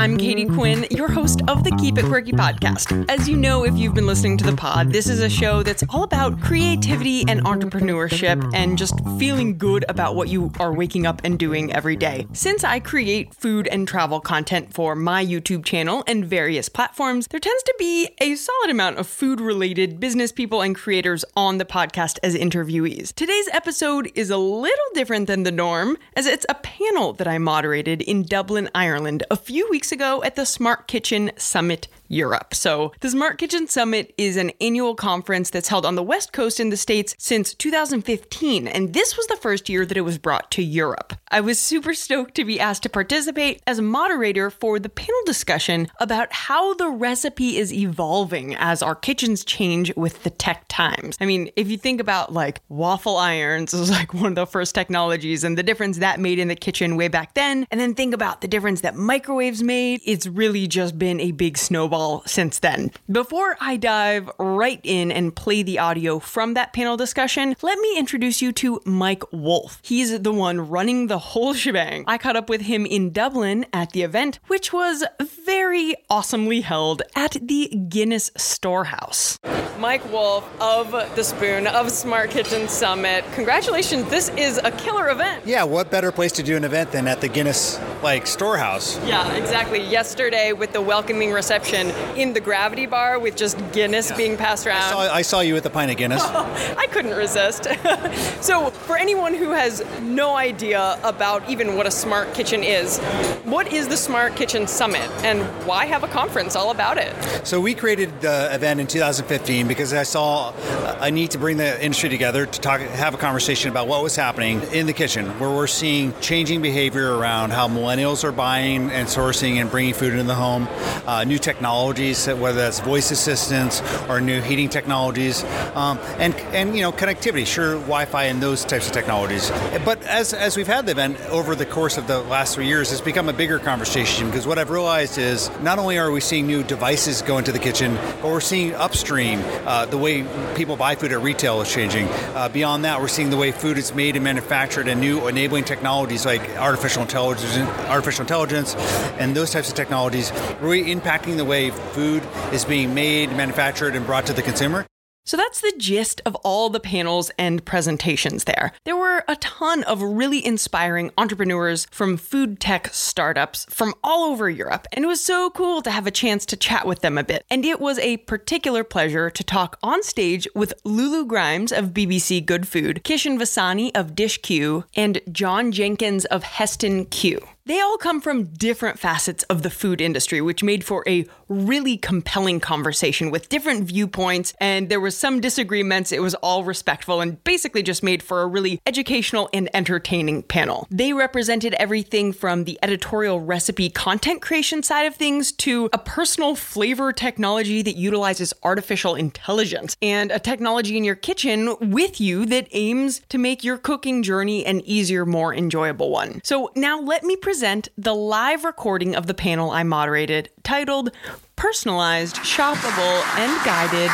I'm Katie Quinn, your host of the Keep It Quirky podcast. As you know, if you've been listening to the pod, this is a show that's all about creativity and entrepreneurship and just feeling good about what you are waking up and doing every day. Since I create food and travel content for my YouTube channel and various platforms, there tends to be a solid amount of food related business people and creators on the podcast as interviewees. Today's episode is a little different than the norm, as it's a panel that I moderated in Dublin, Ireland a few weeks ago at the Smart Kitchen Summit Europe. So, the Smart Kitchen Summit is an annual conference that's held on the West Coast in the States since 2015, and this was the first year that it was brought to Europe. I was super stoked to be asked to participate as a moderator for the panel discussion about how the recipe is evolving as our kitchens change with the tech times. I mean, if you think about like waffle irons was like one of the first technologies and the difference that made in the kitchen way back then, and then think about the difference that microwaves made, it's really just been a big snowball since then. Before I dive right in and play the audio from that panel discussion, let me introduce you to Mike Wolf. He's the one running the whole shebang. I caught up with him in Dublin at the event, which was very awesomely held at the Guinness Storehouse. Mike Wolf of The Spoon of Smart Kitchen Summit. Congratulations, this is a killer event. Yeah, what better place to do an event than at the Guinness like storehouse? Yeah, exactly. Yesterday with the welcoming reception in the gravity bar with just Guinness yeah. being passed around. I saw, I saw, you with the pint of Guinness. I couldn't resist. so, for anyone who has no idea about even what a smart kitchen is, what is the Smart Kitchen Summit and why have a conference all about it? So, we created the event in 2015 because I saw a need to bring the industry together to talk, have a conversation about what was happening in the kitchen, where we're seeing changing behavior around how millennials are buying and sourcing and bringing food into the home, uh, new technology technologies, whether that's voice assistants or new heating technologies, um, and and you know connectivity, sure, Wi-Fi and those types of technologies. But as as we've had the event over the course of the last three years, it's become a bigger conversation because what I've realized is not only are we seeing new devices go into the kitchen, but we're seeing upstream uh, the way people buy food at retail is changing. Uh, beyond that, we're seeing the way food is made and manufactured, and new enabling technologies like artificial intelligence, artificial intelligence, and those types of technologies really impacting the way food is being made, manufactured, and brought to the consumer. So that's the gist of all the panels and presentations there. There were a ton of really inspiring entrepreneurs from food tech startups from all over Europe, and it was so cool to have a chance to chat with them a bit. And it was a particular pleasure to talk on stage with Lulu Grimes of BBC Good Food, Kishan Vasani of Dish Q, and John Jenkins of Hestan Cue. They all come from different facets of the food industry, which made for a really compelling conversation with different viewpoints. And there was some disagreements. It was all respectful and basically just made for a really educational and entertaining panel. They represented everything from the editorial recipe content creation side of things to a personal flavor technology that utilizes artificial intelligence and a technology in your kitchen with you that aims to make your cooking journey an easier, more enjoyable one. So now let me present present the live recording of the panel I moderated titled Personalized, Shoppable, and Guided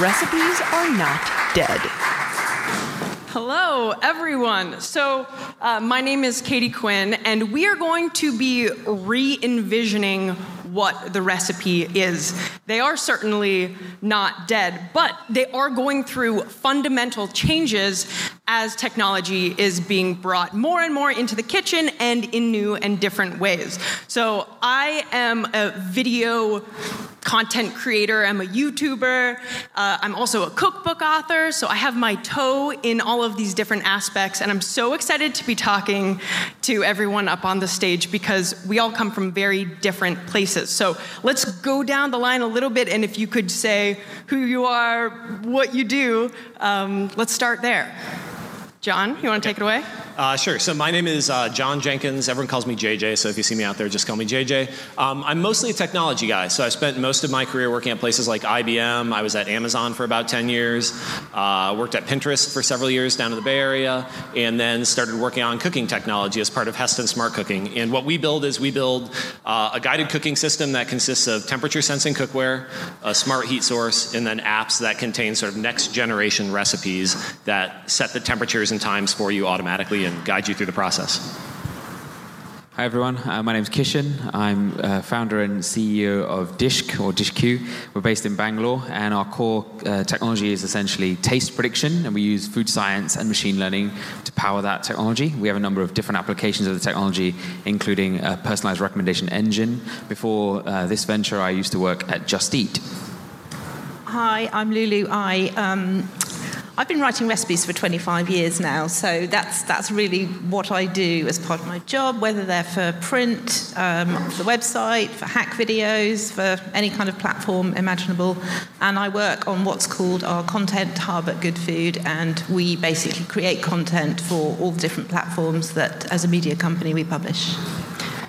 Recipes Are Not Dead. Hello, everyone. So, uh, my name is Katie Quinn, and we are going to be re envisioning what the recipe is. They are certainly not dead, but they are going through fundamental changes as technology is being brought more and more into the kitchen and in new and different ways. So I am a video content creator, I'm a YouTuber, uh, I'm also a cookbook author, so I have my toe in all of these different aspects, and I'm so excited to be talking to everyone up on the stage because we all come from very different places. So let's go down the line a little bit, and if you could say who you are, what you do, um, let's start there. John, you want to take it away? Uh, sure. So my name is uh, John Jenkins. Everyone calls me JJ, so if you see me out there, just call me JJ. Um, I'm mostly a technology guy, so I spent most of my career working at places like IBM. I was at Amazon for about 10 years, uh, worked at Pinterest for several years down in the Bay Area, and then started working on cooking technology as part of Hestan Smart Cooking. And what we build is we build uh, a guided cooking system that consists of temperature sensing cookware, a smart heat source, and then apps that contain sort of next generation recipes that set the temperatures and times for you automatically and guide you through the process. Hi everyone, uh, my name is Kishan. I'm uh, founder and CEO of Dishk or DishQ. We're based in Bangalore, and our core uh, technology is essentially taste prediction, and we use food science and machine learning to power that technology. We have a number of different applications of the technology, including a personalized recommendation engine. Before uh, this venture, I used to work at Just Eat. Hi, I'm Lulu. I um, I've been writing recipes for 25 years now, so that's that's really what I do as part of my job, whether they're for print, um, the website, for hack videos, for any kind of platform imaginable. And I work on what's called our content hub at Good Food, and we basically create content for all the different platforms that, as a media company, we publish.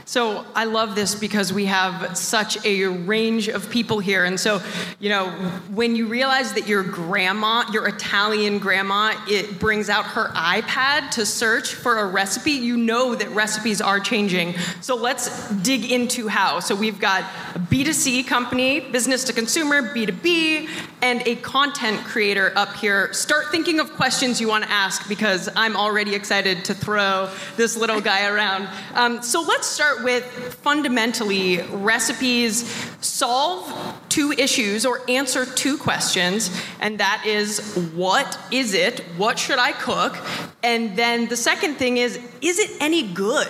So I love this because we have such a range of people here. And so, you know, when you realize that your grandma, your Italian grandma, it brings out her iPad to search for a recipe, you know that recipes are changing. So let's dig into how. So we've got a B2C company, business to consumer, B2B, and a content creator up here. Start thinking of questions you want to ask because I'm already excited to throw this little guy around. Um, so let's start with fundamentally recipes solve two issues or answer two questions, and that is what is it? What should I cook? And then the second thing is, is it any good?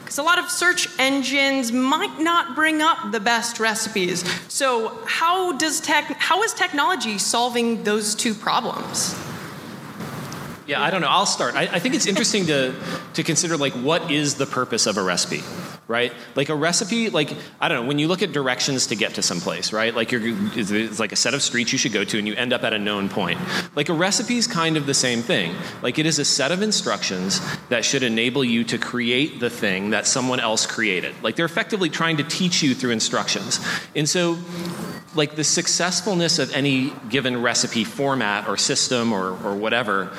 Because a lot of search engines might not bring up the best recipes. So how does tech how is technology solving those two problems? Yeah, I don't know. I'll start. I, I, think it's interesting to to consider like what is the purpose of a recipe, right? Like a recipe, like I don't know. When you look at directions to get to some place, right? Like you're it's like a set of streets you should go to, and you end up at a known point. Like a recipe is kind of the same thing. Like it is a set of instructions that should enable you to create the thing that someone else created. Like they're effectively trying to teach you through instructions, and so like the successfulness of any given recipe format or system or, or whatever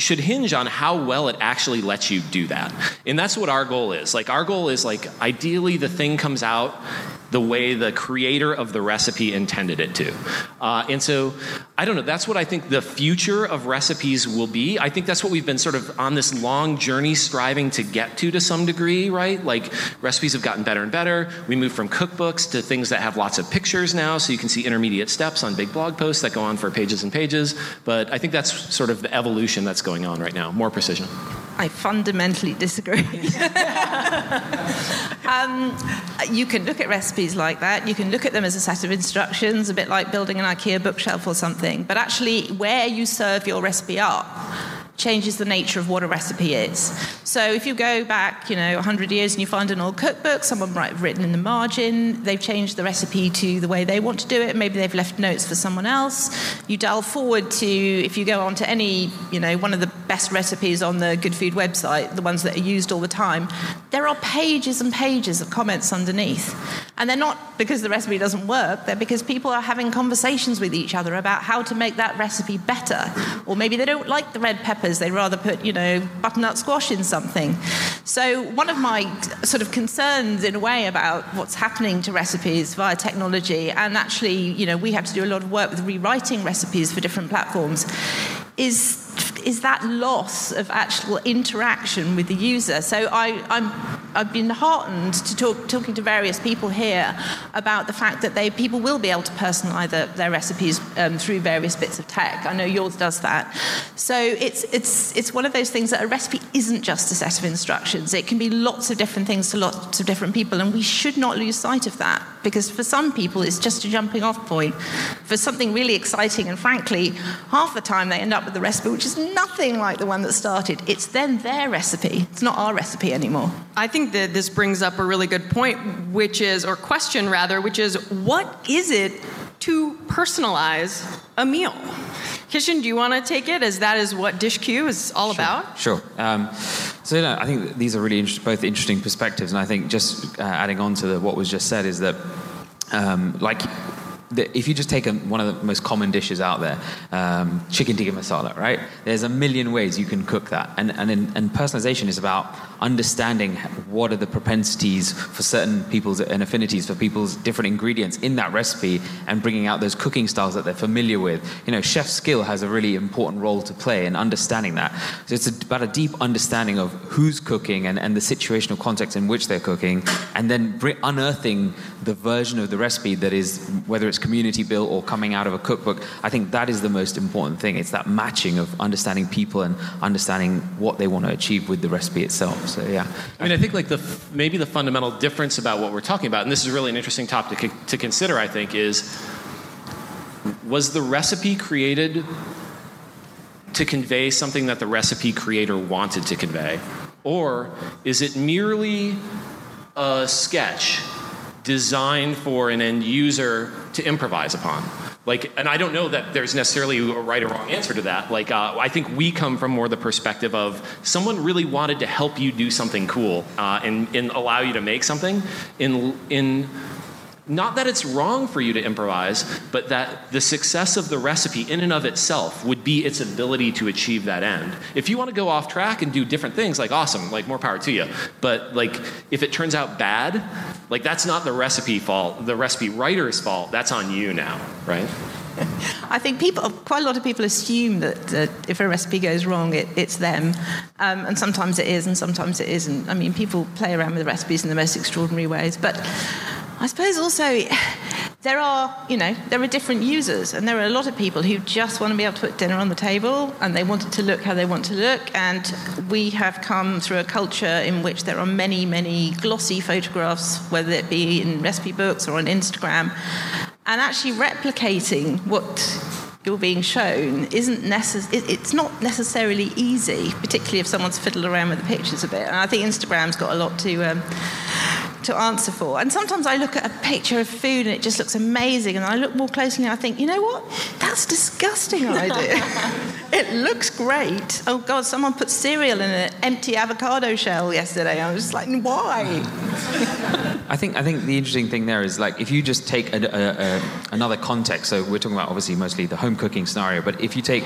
should hinge on how well it actually lets you do that. And that's what our goal is. Like our goal is like ideally the thing comes out the way the creator of the recipe intended it to. Uh, and so, I don't know, that's what I think the future of recipes will be. I think that's what we've been sort of on this long journey striving to get to to some degree, right? Like recipes have gotten better and better. We move from cookbooks to things that have lots of pictures now, so you can see intermediate steps on big blog posts that go on for pages and pages. But I think that's sort of the evolution that's going on right now, more precision. I fundamentally disagree. um, you can look at recipes like that. You can look at them as a set of instructions, a bit like building an IKEA bookshelf or something. But actually, where you serve your recipe up changes the nature of what a recipe is. So if you go back, you know, 100 years and you find an old cookbook, someone might have written in the margin, they've changed the recipe to the way they want to do it, maybe they've left notes for someone else. You dial forward to, if you go on to any, you know, one of the best recipes on the Good Food website, the ones that are used all the time, there are pages and pages of comments underneath. And they're not because the recipe doesn't work, they're because people are having conversations with each other about how to make that recipe better. Or maybe they don't like the red peppers They'd rather put, you know, butternut squash in something. So one of my sort of concerns, in a way, about what's happening to recipes via technology, and actually, you know, we have to do a lot of work with rewriting recipes for different platforms, is is that loss of actual interaction with the user. So I, i have been heartened to talk, talking to various people here about the fact that they, people will be able to personalize their, their recipes um, through various bits of tech. I know yours does that. So it's, it's, it's one of those things that a recipe isn't just a set of instructions. It can be lots of different things to lots of different people, and we should not lose sight of that because for some people it's just a jumping off point for something really exciting and frankly half the time they end up with the recipe which is nothing like the one that started. It's then their recipe. It's not our recipe anymore. I think that this brings up a really good point which is or question rather which is what is it to personalize a meal? Kishan, do you want to take it as that is what Dish Q is all sure, about? Sure. Um, so you know, I think these are really inter- both interesting perspectives, and I think just uh, adding on to the, what was just said is that, um, like the, if you just take a, one of the most common dishes out there, um, chicken tikka masala, right? There's a million ways you can cook that, and and, and personalization is about understanding what are the propensities for certain people's and affinities for people's different ingredients in that recipe, and bringing out those cooking styles that they're familiar with. You know, chef skill has a really important role to play in understanding that. So it's about a deep understanding of who's cooking and, and the situational context in which they're cooking, and then unearthing the version of the recipe that is whether it's community built or coming out of a cookbook, I think that is the most important thing. It's that matching of understanding people and understanding what they want to achieve with the recipe itself. So yeah. I mean, I think like the maybe the fundamental difference about what we're talking about, and this is really an interesting topic to consider. I think is was the recipe created to convey something that the recipe creator wanted to convey, or is it merely a sketch designed for an end user to improvise upon. Like, and I don't know that there's necessarily a right or wrong answer to that. Like, uh, I think we come from more the perspective of someone really wanted to help you do something cool uh, and, and allow you to make something in in not that it's wrong for you to improvise, but that the success of the recipe in and of itself would be its ability to achieve that end. If you want to go off track and do different things, like awesome, like more power to you. But like if it turns out bad, like that's not the recipe fault, the recipe writer's fault. That's on you now, right? I think people, quite a lot of people assume that uh, if a recipe goes wrong, it, it's them. Um, and sometimes it is, and sometimes it isn't. I mean, people play around with recipes in the most extraordinary ways. But I suppose also there are, you know, there are different users, and there are a lot of people who just want to be able to put dinner on the table, and they want it to look how they want to look. And we have come through a culture in which there are many, many glossy photographs, whether it be in recipe books or on Instagram, and actually replicating what you're being shown isn't necess- it's not necessarily easy, particularly if someone's fiddled around with the pictures a bit. And I think Instagram's got a lot to um, to answer for. And sometimes I look at a picture of food and it just looks amazing, and I look more closely and I think, you know what? That's disgusting idea. it looks great. Oh God, someone put cereal in an empty avocado shell yesterday. I was just like, why? I think I think the interesting thing there is like if you just take a, a, a, another context. So we're talking about obviously mostly the home cooking scenario, but if you take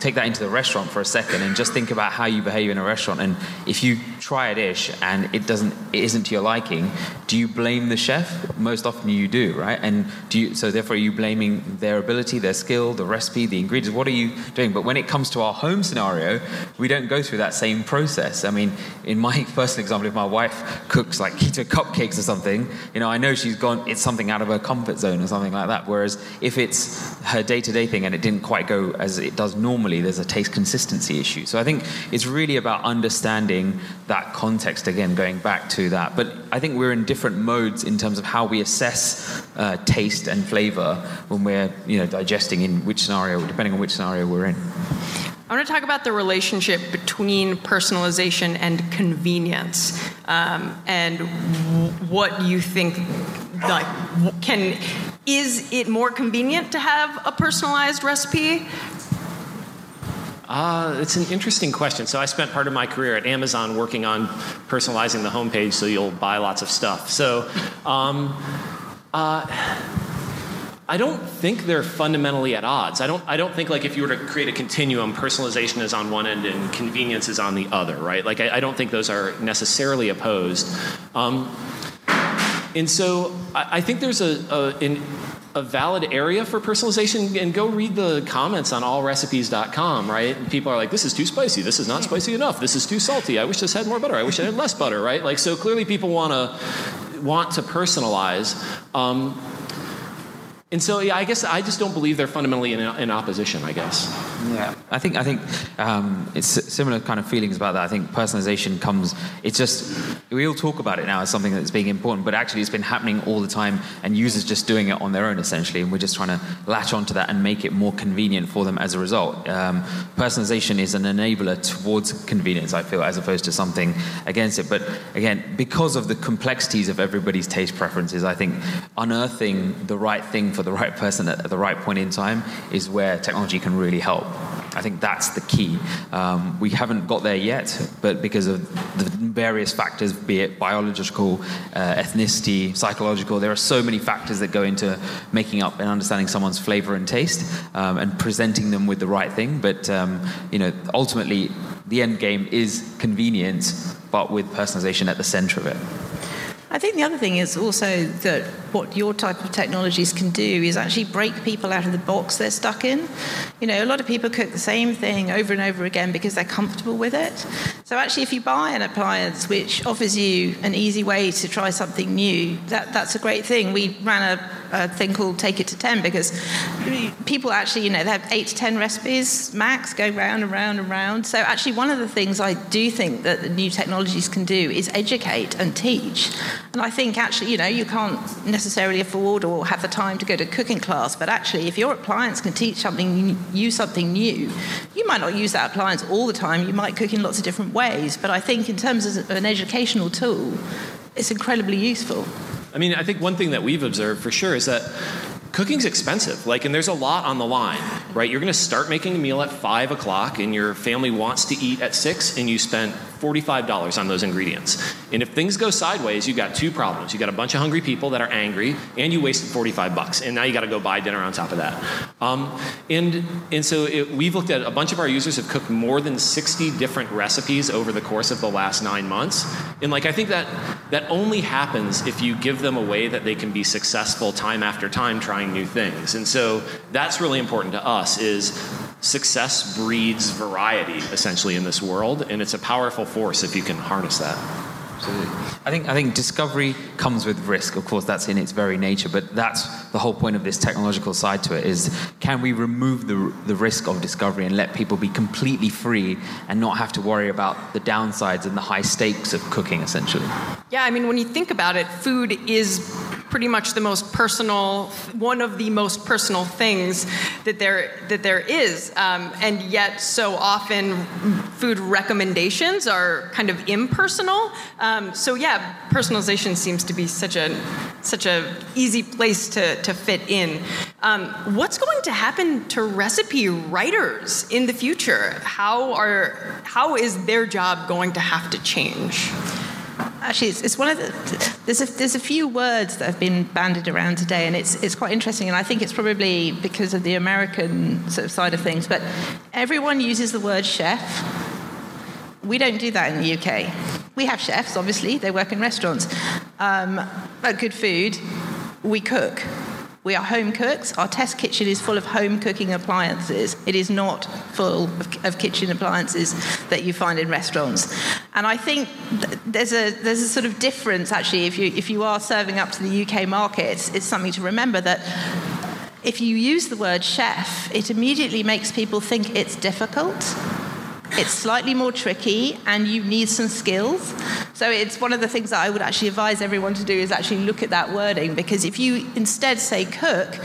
take that into the restaurant for a second and just think about how you behave in a restaurant, and if you try a dish and it doesn't it isn't to your liking, do you blame the chef? Most often you do, right? And do you, so therefore are you blaming their ability, their skill, the recipe, the ingredients? What are you doing? But when it comes to our home scenario, we don't go through that same process. I mean, in my personal example, if my wife cooks like keto cupcakes or something, you know, I know she's gone, it's something out of her comfort zone or something like that. Whereas if it's her day-to-day thing and it didn't quite go as it does normally, there's a taste consistency issue. So I think it's really about understanding that context again, going back to that. But I think we're in different modes in terms of how we assess uh, taste and flavor when we're you know digesting in which scenario, depending on which scenario we're in. I want to talk about the relationship between personalization and convenience, um, and what you think. Like, can is it more convenient to have a personalized recipe uh, it's an interesting question. So I spent part of my career at Amazon working on personalizing the homepage so you'll buy lots of stuff. So um, uh, I don't think they're fundamentally at odds. I don't, I don't think like if you were to create a continuum, personalization is on one end and convenience is on the other, right? Like I, I don't think those are necessarily opposed. Um, and so I, I think there's a, a in, a valid area for personalization and go read the comments on allrecipes.com right? And people are like this is too spicy. This is not spicy enough. This is too salty. I wish this had more butter. I wish it had less butter right? Like so clearly people want to want to personalize. Um, and so, yeah, I guess I just don't believe they're fundamentally in, in opposition. I guess. Yeah, I think I think um, it's similar kind of feelings about that. I think personalization comes. It's just we all talk about it now as something that's being important, but actually it's been happening all the time, and users just doing it on their own essentially, and we're just trying to latch onto that and make it more convenient for them as a result. Um, personalization is an enabler towards convenience, I feel, as opposed to something against it. But again, because of the complexities of everybody's taste preferences, I think unearthing the right thing for for the right person at the right point in time is where technology can really help. I think that's the key. Um, we haven't got there yet, but because of the various factors, be it biological, uh, ethnicity, psychological, there are so many factors that go into making up and understanding someone's flavor and taste um, and presenting them with the right thing. But um, you know, ultimately, the end game is convenience, but with personalization at the center of it. I think the other thing is also that what your type of technologies can do is actually break people out of the box they're stuck in. You know, a lot of people cook the same thing over and over again because they're comfortable with it. So actually, if you buy an appliance which offers you an easy way to try something new, that, that's a great thing. We ran a a thing called Take It to 10 because people actually, you know, they have eight to 10 recipes max, go round and round and round. So, actually, one of the things I do think that the new technologies can do is educate and teach. And I think actually, you know, you can't necessarily afford or have the time to go to cooking class, but actually, if your appliance can teach something, you something new, you might not use that appliance all the time. You might cook in lots of different ways. But I think, in terms of an educational tool, it's incredibly useful. I mean, I think one thing that we've observed for sure is that cooking's expensive. Like, and there's a lot on the line, right? You're going to start making a meal at five o'clock, and your family wants to eat at six, and you spent $45 on those ingredients. And if things go sideways, you've got two problems. you've got a bunch of hungry people that are angry, and you wasted 45 bucks, and now you got to go buy dinner on top of that. Um, and and so it, we've looked at a bunch of our users have cooked more than 60 different recipes over the course of the last nine months. And like I think that that only happens if you give them a way that they can be successful time after time trying new things. And so that's really important to us is success breeds variety essentially in this world and it's a powerful force if you can harness that Absolutely. I think I think discovery comes with risk. Of course, that's in its very nature. But that's the whole point of this technological side to it: is can we remove the the risk of discovery and let people be completely free and not have to worry about the downsides and the high stakes of cooking, essentially? Yeah, I mean, when you think about it, food is pretty much the most personal, one of the most personal things that there that there is, um, and yet so often food recommendations are kind of impersonal. Um, so yeah, personalization seems to be such a such a easy place to to fit in. Um, what's going to happen to recipe writers in the future? How are how is their job going to have to change? Actually, it's, it's, one of the there's a, there's a few words that have been bandied around today, and it's it's quite interesting. And I think it's probably because of the American sort of side of things. But everyone uses the word chef. We don't do that in the UK. We have chefs, obviously. They work in restaurants. Um, but good food, we cook. We are home cooks. Our test kitchen is full of home cooking appliances. It is not full of, of kitchen appliances that you find in restaurants. And I think th- there's a there's a sort of difference actually if you if you are serving up to the UK market, it's, it's something to remember that if you use the word chef, it immediately makes people think it's difficult it's slightly more tricky and you need some skills. So it's one of the things that I would actually advise everyone to do is actually look at that wording because if you instead say cook,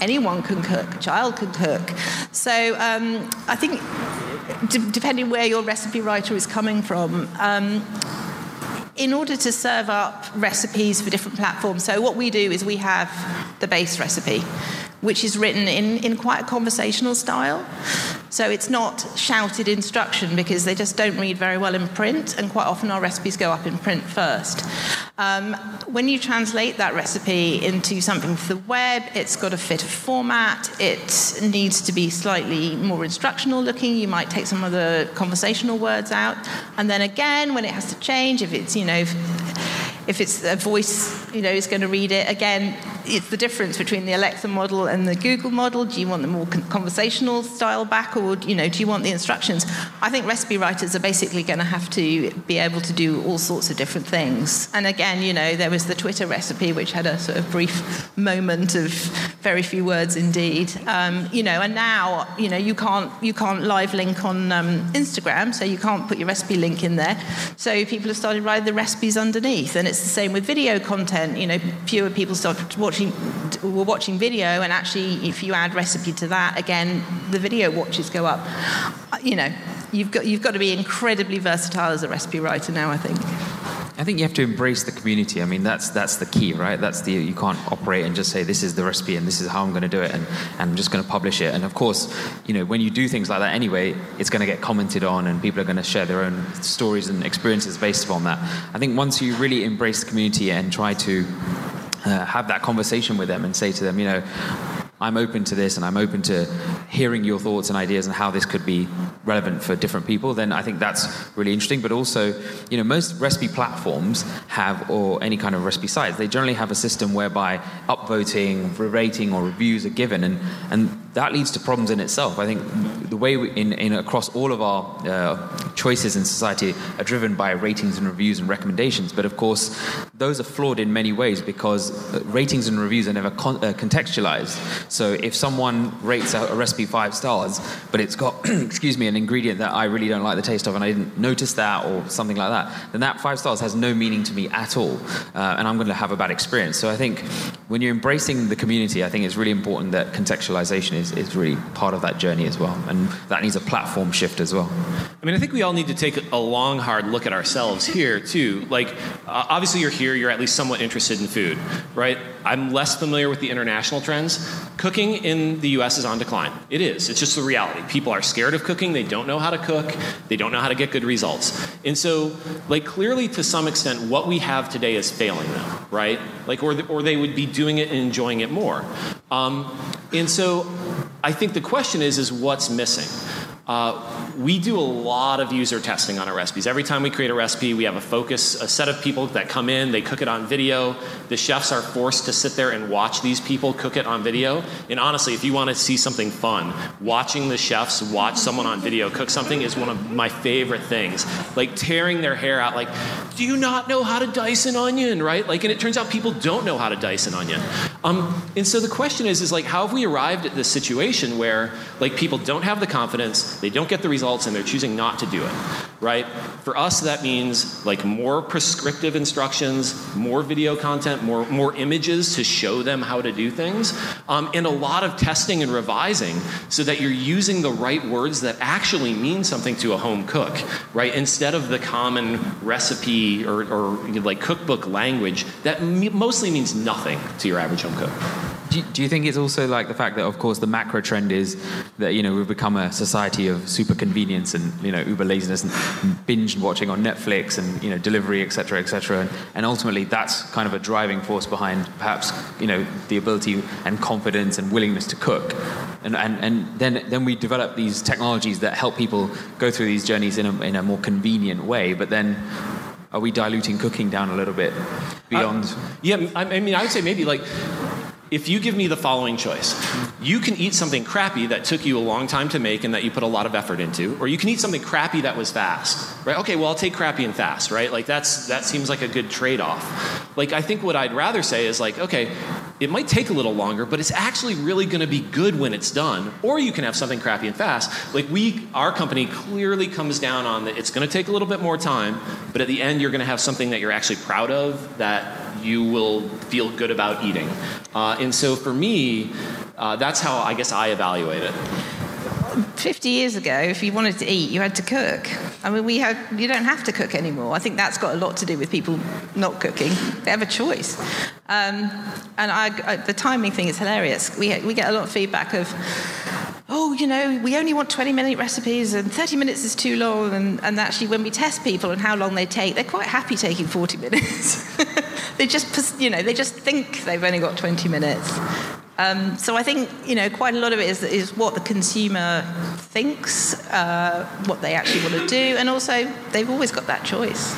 anyone can cook, a child can cook. So um, I think d- depending where your recipe writer is coming from, um, in order to serve up recipes for different platforms, so what we do is we have the base recipe which is written in, in quite a conversational style. So it's not shouted instruction because they just don't read very well in print, and quite often our recipes go up in print first. Um, when you translate that recipe into something for the web, it's got to fit a format, it needs to be slightly more instructional looking. You might take some of the conversational words out, and then again, when it has to change, if it's, you know, if it's a voice, you know, is going to read it. Again, it's the difference between the Alexa model and the Google model. Do you want the more conversational style back, or you know, do you want the instructions? I think recipe writers are basically going to have to be able to do all sorts of different things. And again, you know, there was the Twitter recipe, which had a sort of brief moment of very few words indeed. Um, you know, and now, you know, you can't you can't live link on um, Instagram, so you can't put your recipe link in there. So people have started writing the recipes underneath, and it's the same with video content. You know, fewer people start watching were watching video, and actually, if you add recipe to that, again, the video watches go up. You know, you've got you've got to be incredibly versatile as a recipe writer now. I think. I think you have to embrace the community. I mean, that's that's the key, right? That's the you can't operate and just say this is the recipe and this is how I'm going to do it and, and I'm just going to publish it. And of course, you know, when you do things like that anyway, it's going to get commented on and people are going to share their own stories and experiences based upon that. I think once you really embrace the community and try to uh, have that conversation with them and say to them, you know, I'm open to this and I'm open to hearing your thoughts and ideas and how this could be relevant for different people, then I think that's really interesting. But also, you know, most recipe platforms have, or any kind of recipe sites, they generally have a system whereby upvoting, rating, or reviews are given, and, and that leads to problems in itself. I think the way we, in, in across all of our uh, choices in society are driven by ratings and reviews and recommendations, but of course, those are flawed in many ways because uh, ratings and reviews are never con- uh, contextualized. So if someone rates a, a recipe five stars, but it's got, excuse me, an ingredient that I really don't like the taste of, and I didn't notice that or something like that, then that five stars has no meaning to me at all, uh, and I'm going to have a bad experience. So I think when you're embracing the community, I think it's really important that contextualization is, is really part of that journey as well, and that needs a platform shift as well. I mean, I think we all need to take a long, hard look at ourselves here too. Like, uh, obviously, you're here; you're at least somewhat interested in food, right? I'm less familiar with the international trends. Cooking in the US is on decline. It is. It's just the reality. People are scared of cooking. They don't know how to cook. They don't know how to get good results. And so, like, clearly, to some extent, what we have today is failing them, right? Like, or, the, or they would be doing it and enjoying it more. Um, and so, I think the question is, is what's missing? Uh, we do a lot of user testing on our recipes. Every time we create a recipe, we have a focus, a set of people that come in, they cook it on video. The chefs are forced to sit there and watch these people cook it on video. And honestly, if you want to see something fun, watching the chefs watch someone on video cook something is one of my favorite things. Like tearing their hair out, like, do you not know how to dice an onion, right? Like, and it turns out people don't know how to dice an onion. Um, and so the question is, is like, how have we arrived at this situation where like people don't have the confidence, they don't get the results, and they're choosing not to do it, right? For us, that means like more prescriptive instructions, more video content, more, more images to show them how to do things, um, and a lot of testing and revising so that you're using the right words that actually mean something to a home cook, right? Instead of the common recipe or, or like cookbook language that mostly means nothing to your average home cook. Do you, do you, think it's also like the fact that, of course, the macro trend is that you know we've become a society of super convenience and you know uber laziness and binge watching on Netflix and you know delivery, etc., etc. And, and ultimately, that's kind of a driving force behind perhaps you know the ability and confidence and willingness to cook. And and, and then then we develop these technologies that help people go through these journeys in a, in a more convenient way. But then are we diluting cooking down a little bit beyond? Uh, yeah, I mean, I would say maybe like if you give me the following choice, you can eat something crappy that took you a long time to make and that you put a lot of effort into, or you can eat something crappy that was fast, right? Okay, well, I'll take crappy and fast, right? Like that's that seems like a good trade-off. Like I think what I'd rather say is like, okay, it might take a little longer, but it's actually really going to be good when it's done. Or you can have something crappy and fast. Like we, our company clearly comes down on that. It's going to take a little bit more time, but at the end, you're going to have something that you're actually proud of that you will feel good about eating. Uh, and so for me, uh, that's how I guess I evaluate it. 50 years ago, if you wanted to eat, you had to cook. I mean, we have, you don't have to cook anymore. I think that's got a lot to do with people not cooking. They have a choice. Um, and I, I, the timing thing is hilarious. We, we get a lot of feedback of, oh, you know, we only want 20 minute recipes and 30 minutes is too long. And, and actually, when we test people and how long they take, they're quite happy taking 40 minutes. they just, you know, they just think they've only got 20 minutes. Um, so I think you know quite a lot of it is, is what the consumer thinks, uh, what they actually want to do, and also they've always got that choice.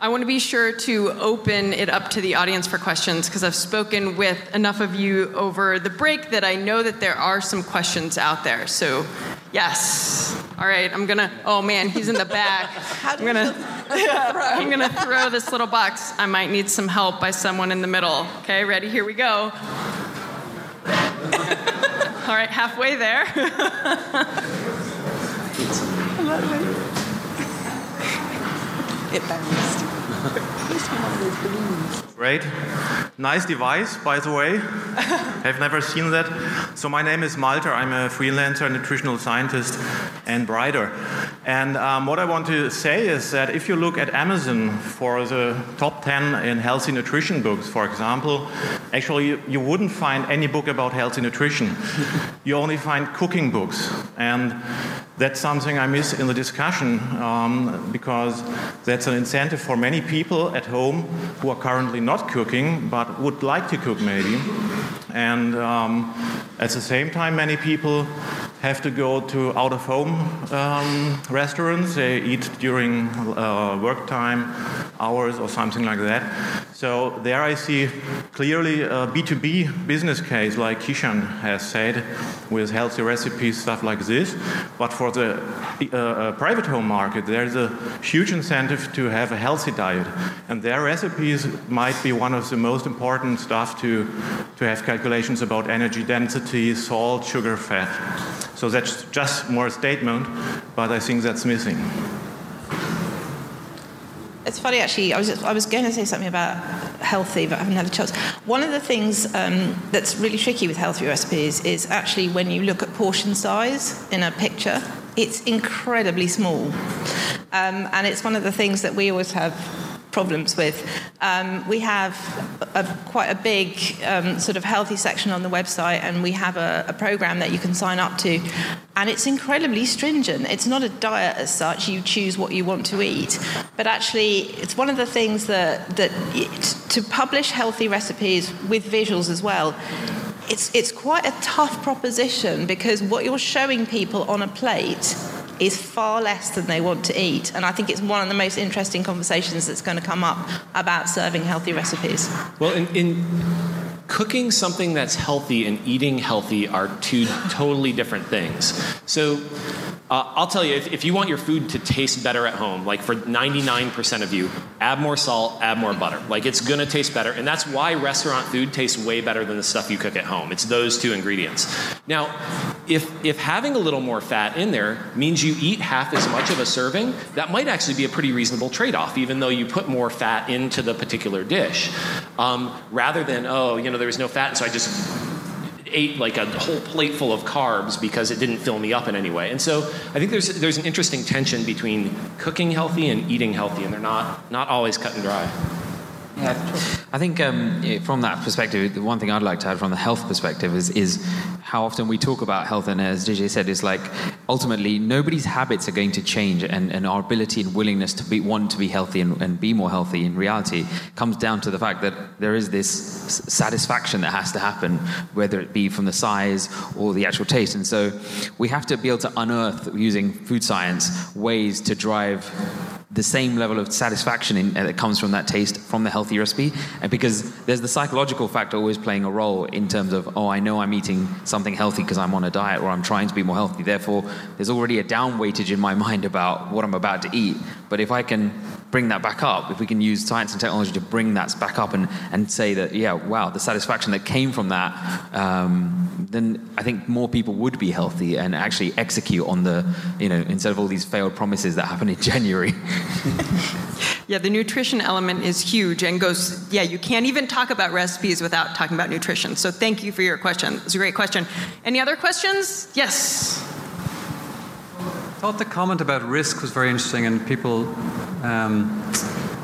I want to be sure to open it up to the audience for questions because I've spoken with enough of you over the break that I know that there are some questions out there. So, yes. All right, I'm gonna. Oh man, he's in the back. I'm gonna. I'm gonna throw this little box. I might need some help by someone in the middle. Okay, ready? Here we go. All right, halfway there. it bounced. Great. Nice device, by the way. I've never seen that. So my name is Malte. I'm a freelancer, nutritional scientist, and writer. And um, what I want to say is that if you look at Amazon for the top 10 in healthy nutrition books, for example, actually you, you wouldn't find any book about healthy nutrition. you only find cooking books. And that's something I miss in the discussion um, because that's an incentive for many people at home who are currently not cooking but would like to cook maybe. And um, at the same time, many people have to go to out of home um, restaurants. They eat during uh, work time hours or something like that. So there I see clearly a B2B business case, like Kishan has said, with healthy recipes, stuff like this. But for the uh, uh, private home market, there's a huge incentive to have a healthy diet. And their recipes might be one of the most important stuff to, to have calculations about energy density, salt, sugar, fat. So that's just more a statement, but I think that's missing. It's funny, actually. I was I was going to say something about healthy, but I haven't had a chance. One of the things um, that's really tricky with healthy recipes is actually when you look at portion size in a picture, it's incredibly small, um, and it's one of the things that we always have problems with. Um, we have a, quite a big um, sort of healthy section on the website, and we have a, a, program that you can sign up to, and it's incredibly stringent. It's not a diet as such; you choose what you want to eat, but actually, it's one of the things that that to publish healthy recipes with visuals as well. It's, it's quite a tough proposition because what you're showing people on a plate is far less than they want to eat. And I think it's one of the most interesting conversations that's going to come up about serving healthy recipes. Well, in, in cooking something that's healthy and eating healthy are two totally different things. So uh, I'll tell you, if, if, you want your food to taste better at home, like for 99% of you, add more salt, add more butter. Like it's gonna taste better. And that's why restaurant food tastes way better than the stuff you cook at home. It's those two ingredients. Now, if, if having a little more fat in there means you eat half as much of a serving, that might actually be a pretty reasonable trade off, even though you put more fat into the particular dish. Um, rather than, oh, you know, there was no fat, so I just ate like a whole plate full of carbs because it didn't fill me up in any way. And so I think there's there's an interesting tension between cooking healthy and eating healthy, and they're not not always cut and dry. Yeah, I think um, from that perspective, the one thing I'd like to add from the health perspective is is how often we talk about health, and as DJ said, it's like ultimately nobody's habits are going to change, and, and our ability and willingness to be want to be healthy and, and be more healthy in reality comes down to the fact that there is this satisfaction that has to happen, whether it be from the size or the actual taste, and so we have to be able to unearth using food science ways to drive the same level of satisfaction in, uh, that comes from that taste from the healthy recipe and because there's the psychological factor always playing a role in terms of oh i know i'm eating something healthy because i'm on a diet or i'm trying to be more healthy. Therefore there's already a down weightage in my mind about what i'm about to eat but if i can bring that back up if we can use science and technology to bring that back up and, and say that yeah wow the satisfaction that came from that um, then i think more people would be healthy and actually execute on the you know instead of all these failed promises that happen in january yeah, the nutrition element is huge and goes, yeah, you can't even talk about recipes without talking about nutrition. So thank you for your question. It's a great question. Any other questions? Yes. Thought the comment about risk was very interesting and people. Um,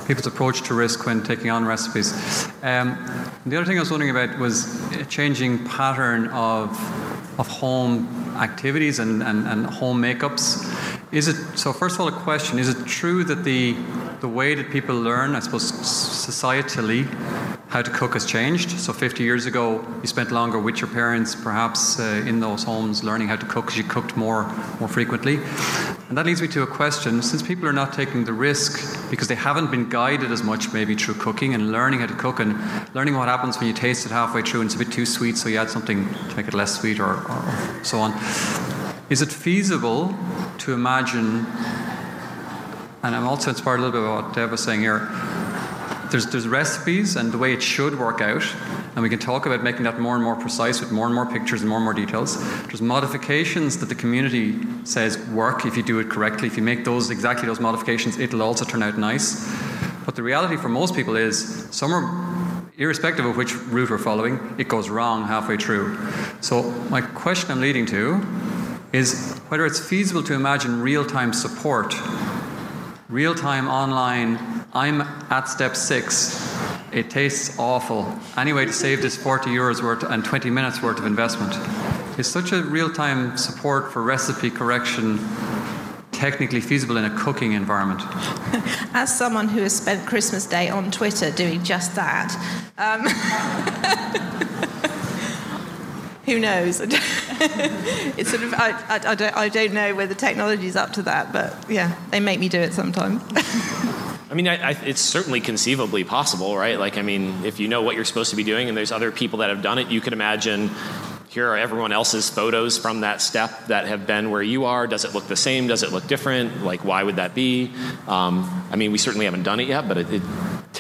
people's approach to risk when taking on recipes. Um, the other thing I was wondering about was a changing pattern of, of home activities and, and, and home makeups. Is it so? First of all, a question: Is it true that the the way that people learn, I suppose, societally, how to cook has changed? So, 50 years ago, you spent longer with your parents, perhaps uh, in those homes, learning how to cook because you cooked more more frequently. And that leads me to a question: Since people are not taking the risk because they haven't been guided as much, maybe through cooking and learning how to cook and learning what happens when you taste it halfway through and it's a bit too sweet, so you add something to make it less sweet, or, or so on. Is it feasible to imagine, and I'm also inspired a little bit by what Dev was saying here, there's, there's recipes and the way it should work out, and we can talk about making that more and more precise with more and more pictures and more and more details. There's modifications that the community says work if you do it correctly. If you make those exactly those modifications, it'll also turn out nice. But the reality for most people is some are irrespective of which route we're following, it goes wrong halfway through. So, my question I'm leading to is whether it's feasible to imagine real time support, real time online. I'm at step six. It tastes awful. Any way to save this 40 euros worth and 20 minutes worth of investment? Is such a real time support for recipe correction technically feasible in a cooking environment? As someone who has spent Christmas Day on Twitter doing just that, um, who knows? it's sort of I, I, I, don't, I don't know whether technology is up to that, but yeah, they make me do it sometimes. I mean, I, I, it's certainly conceivably possible, right? Like, I mean, if you know what you're supposed to be doing and there's other people that have done it, you could imagine here are everyone else's photos from that step that have been where you are. Does it look the same? Does it look different? Like, why would that be? Um, I mean, we certainly haven't done it yet, but it, it,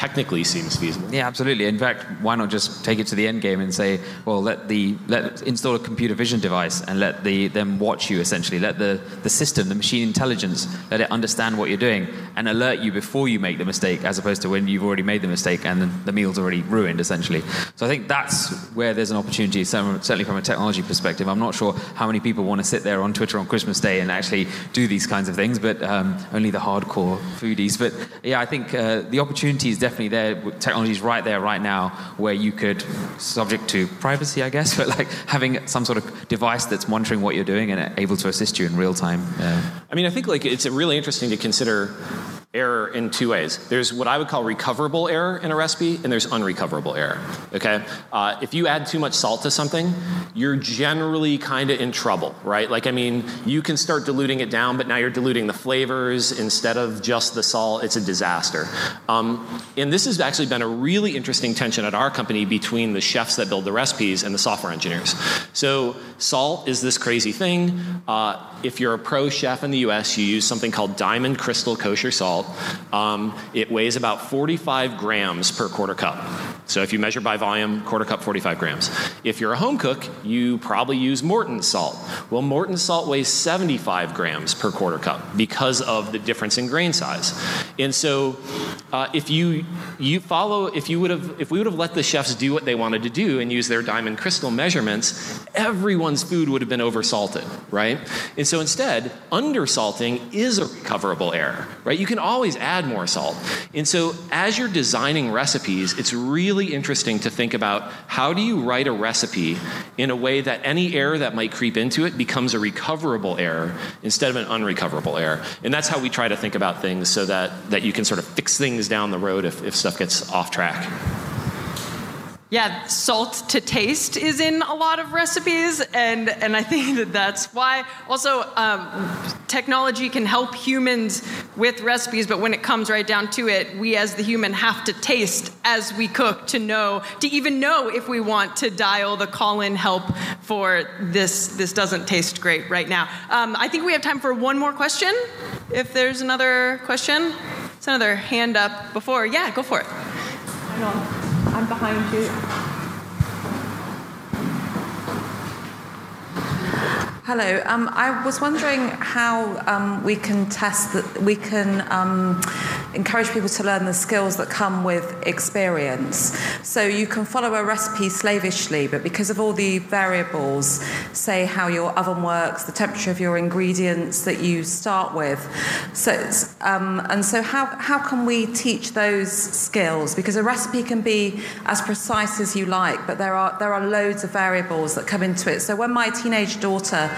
technically seems feasible. Yeah, absolutely. In fact, why not just take it to the end game and say, well, let the let install a computer vision device and let the them watch you essentially. Let the the system, the machine intelligence, let it understand what you're doing and alert you before you make the mistake, as opposed to when you've already made the mistake and the meal's already ruined essentially. So I think that's where there's an opportunity, certainly from a technology perspective. I'm not sure how many people want to sit there on Twitter on Christmas Day and actually do these kinds of things, but um, only the hardcore foodies. But yeah, I think uh, the opportunity is definitely there. Technology is right there, right now, where you could, subject to privacy, I guess, but like having some sort of device that's monitoring what you're doing and able to assist you in real time. Uh, I mean, I think like it's really interesting to consider error in two ways. There's what I would call recoverable error in a recipe, and there's unrecoverable error. Okay, uh, if you add too much salt to something, you're generally kind of in trouble, right? Like, I mean, you can start diluting it down, but now you're diluting the flavors instead of just the salt. It's a disaster. Um, and this has actually been a really interesting tension at our company between the chefs that build the recipes and the software engineers. So, salt is this crazy thing. Uh, if you're a pro chef in the U.S., you use something called Diamond Crystal Kosher salt salt. Um, it weighs about 45 grams per quarter cup. So if you measure by volume, quarter cup, 45 grams. If you're a home cook, you probably use Morton salt. Well, Morton salt weighs 75 grams per quarter cup because of the difference in grain size. And so uh, if you you follow, if you would have, if we would have let the chefs do what they wanted to do and use their diamond crystal measurements, everyone's food would have been oversalted, right? And so instead, undersalting is a recoverable error, right? You can always add more salt. And so as you're designing recipes, it's really interesting to think about how do you write a recipe in a way that any error that might creep into it becomes a recoverable error instead of an unrecoverable error. And that's how we try to think about things so that, that you can sort of fix things down the road if, if stuff gets off track. Yeah, salt to taste is in a lot of recipes, and, and I think that that's why. Also, um, technology can help humans with recipes, but when it comes right down to it, we as the human have to taste as we cook to know, to even know if we want to dial the call in help for this, this doesn't taste great right now. Um, I think we have time for one more question. If there's another question, it's another hand up before. Yeah, go for it. Behind you. Hello. Um, I was wondering how um, we can test that we can um, encourage people to learn the skills that come with experience. So you can follow a recipe slavishly, but because of all the variables, say how your oven works, the temperature of your ingredients that you start with. So um, and so how how can we teach those skills? Because a recipe can be as precise as you like, but there are there are loads of variables that come into it. So when my teenage daughter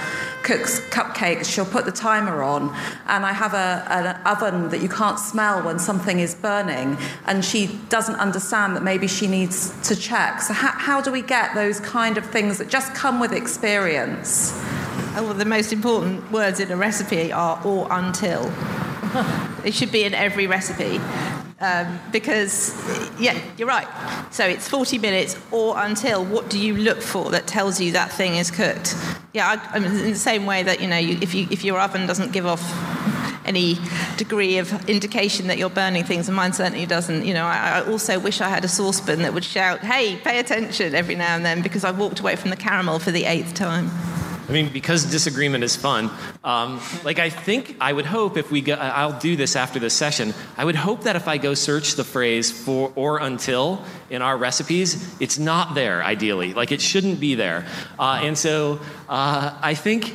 cooks cupcakes, she'll put the timer on, and I have a, an oven that you can't smell when something is burning, and she doesn't understand that maybe she needs to check. So, how, how do we get those kind of things that just come with experience? Oh, well, the most important words in a recipe are or until. it should be in every recipe. Um, because, yeah, you're right. So it's 40 minutes or until. What do you look for that tells you that thing is cooked? Yeah, I, I mean, in the same way that, you know, you, if, you, if your oven doesn't give off any degree of indication that you're burning things, and mine certainly doesn't. You know, I, I, also wish I had a saucepan that would shout, "Hey, pay attention!" every now and then because I've walked away from the caramel for the eighth time. I mean, because disagreement is fun. Um, like, I think I would hope if we go, I'll do this after this session. I would hope that if I go search the phrase for or until in our recipes, it's not there ideally. Like, it shouldn't be there. Uh, and so uh, I think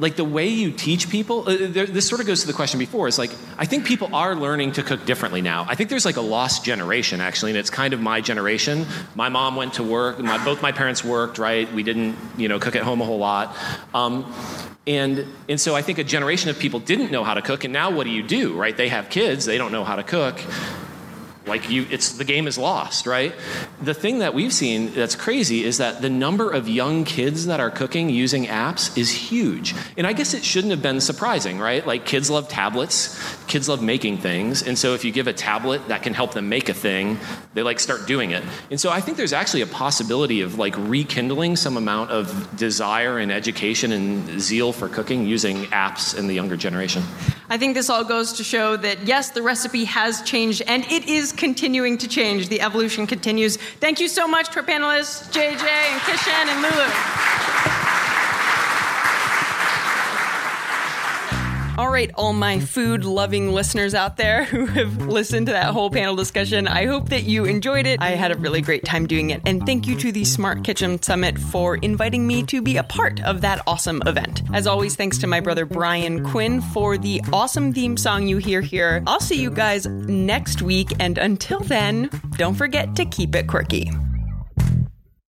like the way you teach people uh, this sort of goes to the question before is like i think people are learning to cook differently now. I think there's like a lost generation actually and it's kind of my generation. My mom went to work my, both my parents worked right? We didn't you know cook at home a whole lot. Um, and, and so i think a generation of people didn't know how to cook and now what do you do right? They have kids they don't know how to cook like you it's the game is lost right? The thing that we've seen that's crazy is that the number of young kids that are cooking using apps is huge. And i guess it shouldn't have been surprising right? Like kids love tablets. Kids love making things. And so if you give a tablet that can help them make a thing they like start doing it. And so i think there's actually a possibility of like rekindling some amount of desire and education and zeal for cooking using apps in the younger generation. I think this all goes to show that yes, the recipe has changed and it is continuing to change. The evolution continues. Thank you so much to our panelists, JJ and Kishan and Lulu. All right, all my food loving listeners out there who have listened to that whole panel discussion, I hope that you enjoyed it. I had a really great time doing it. And thank you to the Smart Kitchen Summit for inviting me to be a part of that awesome event. As always, thanks to my brother Brian Quinn for the awesome theme song you hear here. I'll see you guys next week. And until then, don't forget to keep it quirky.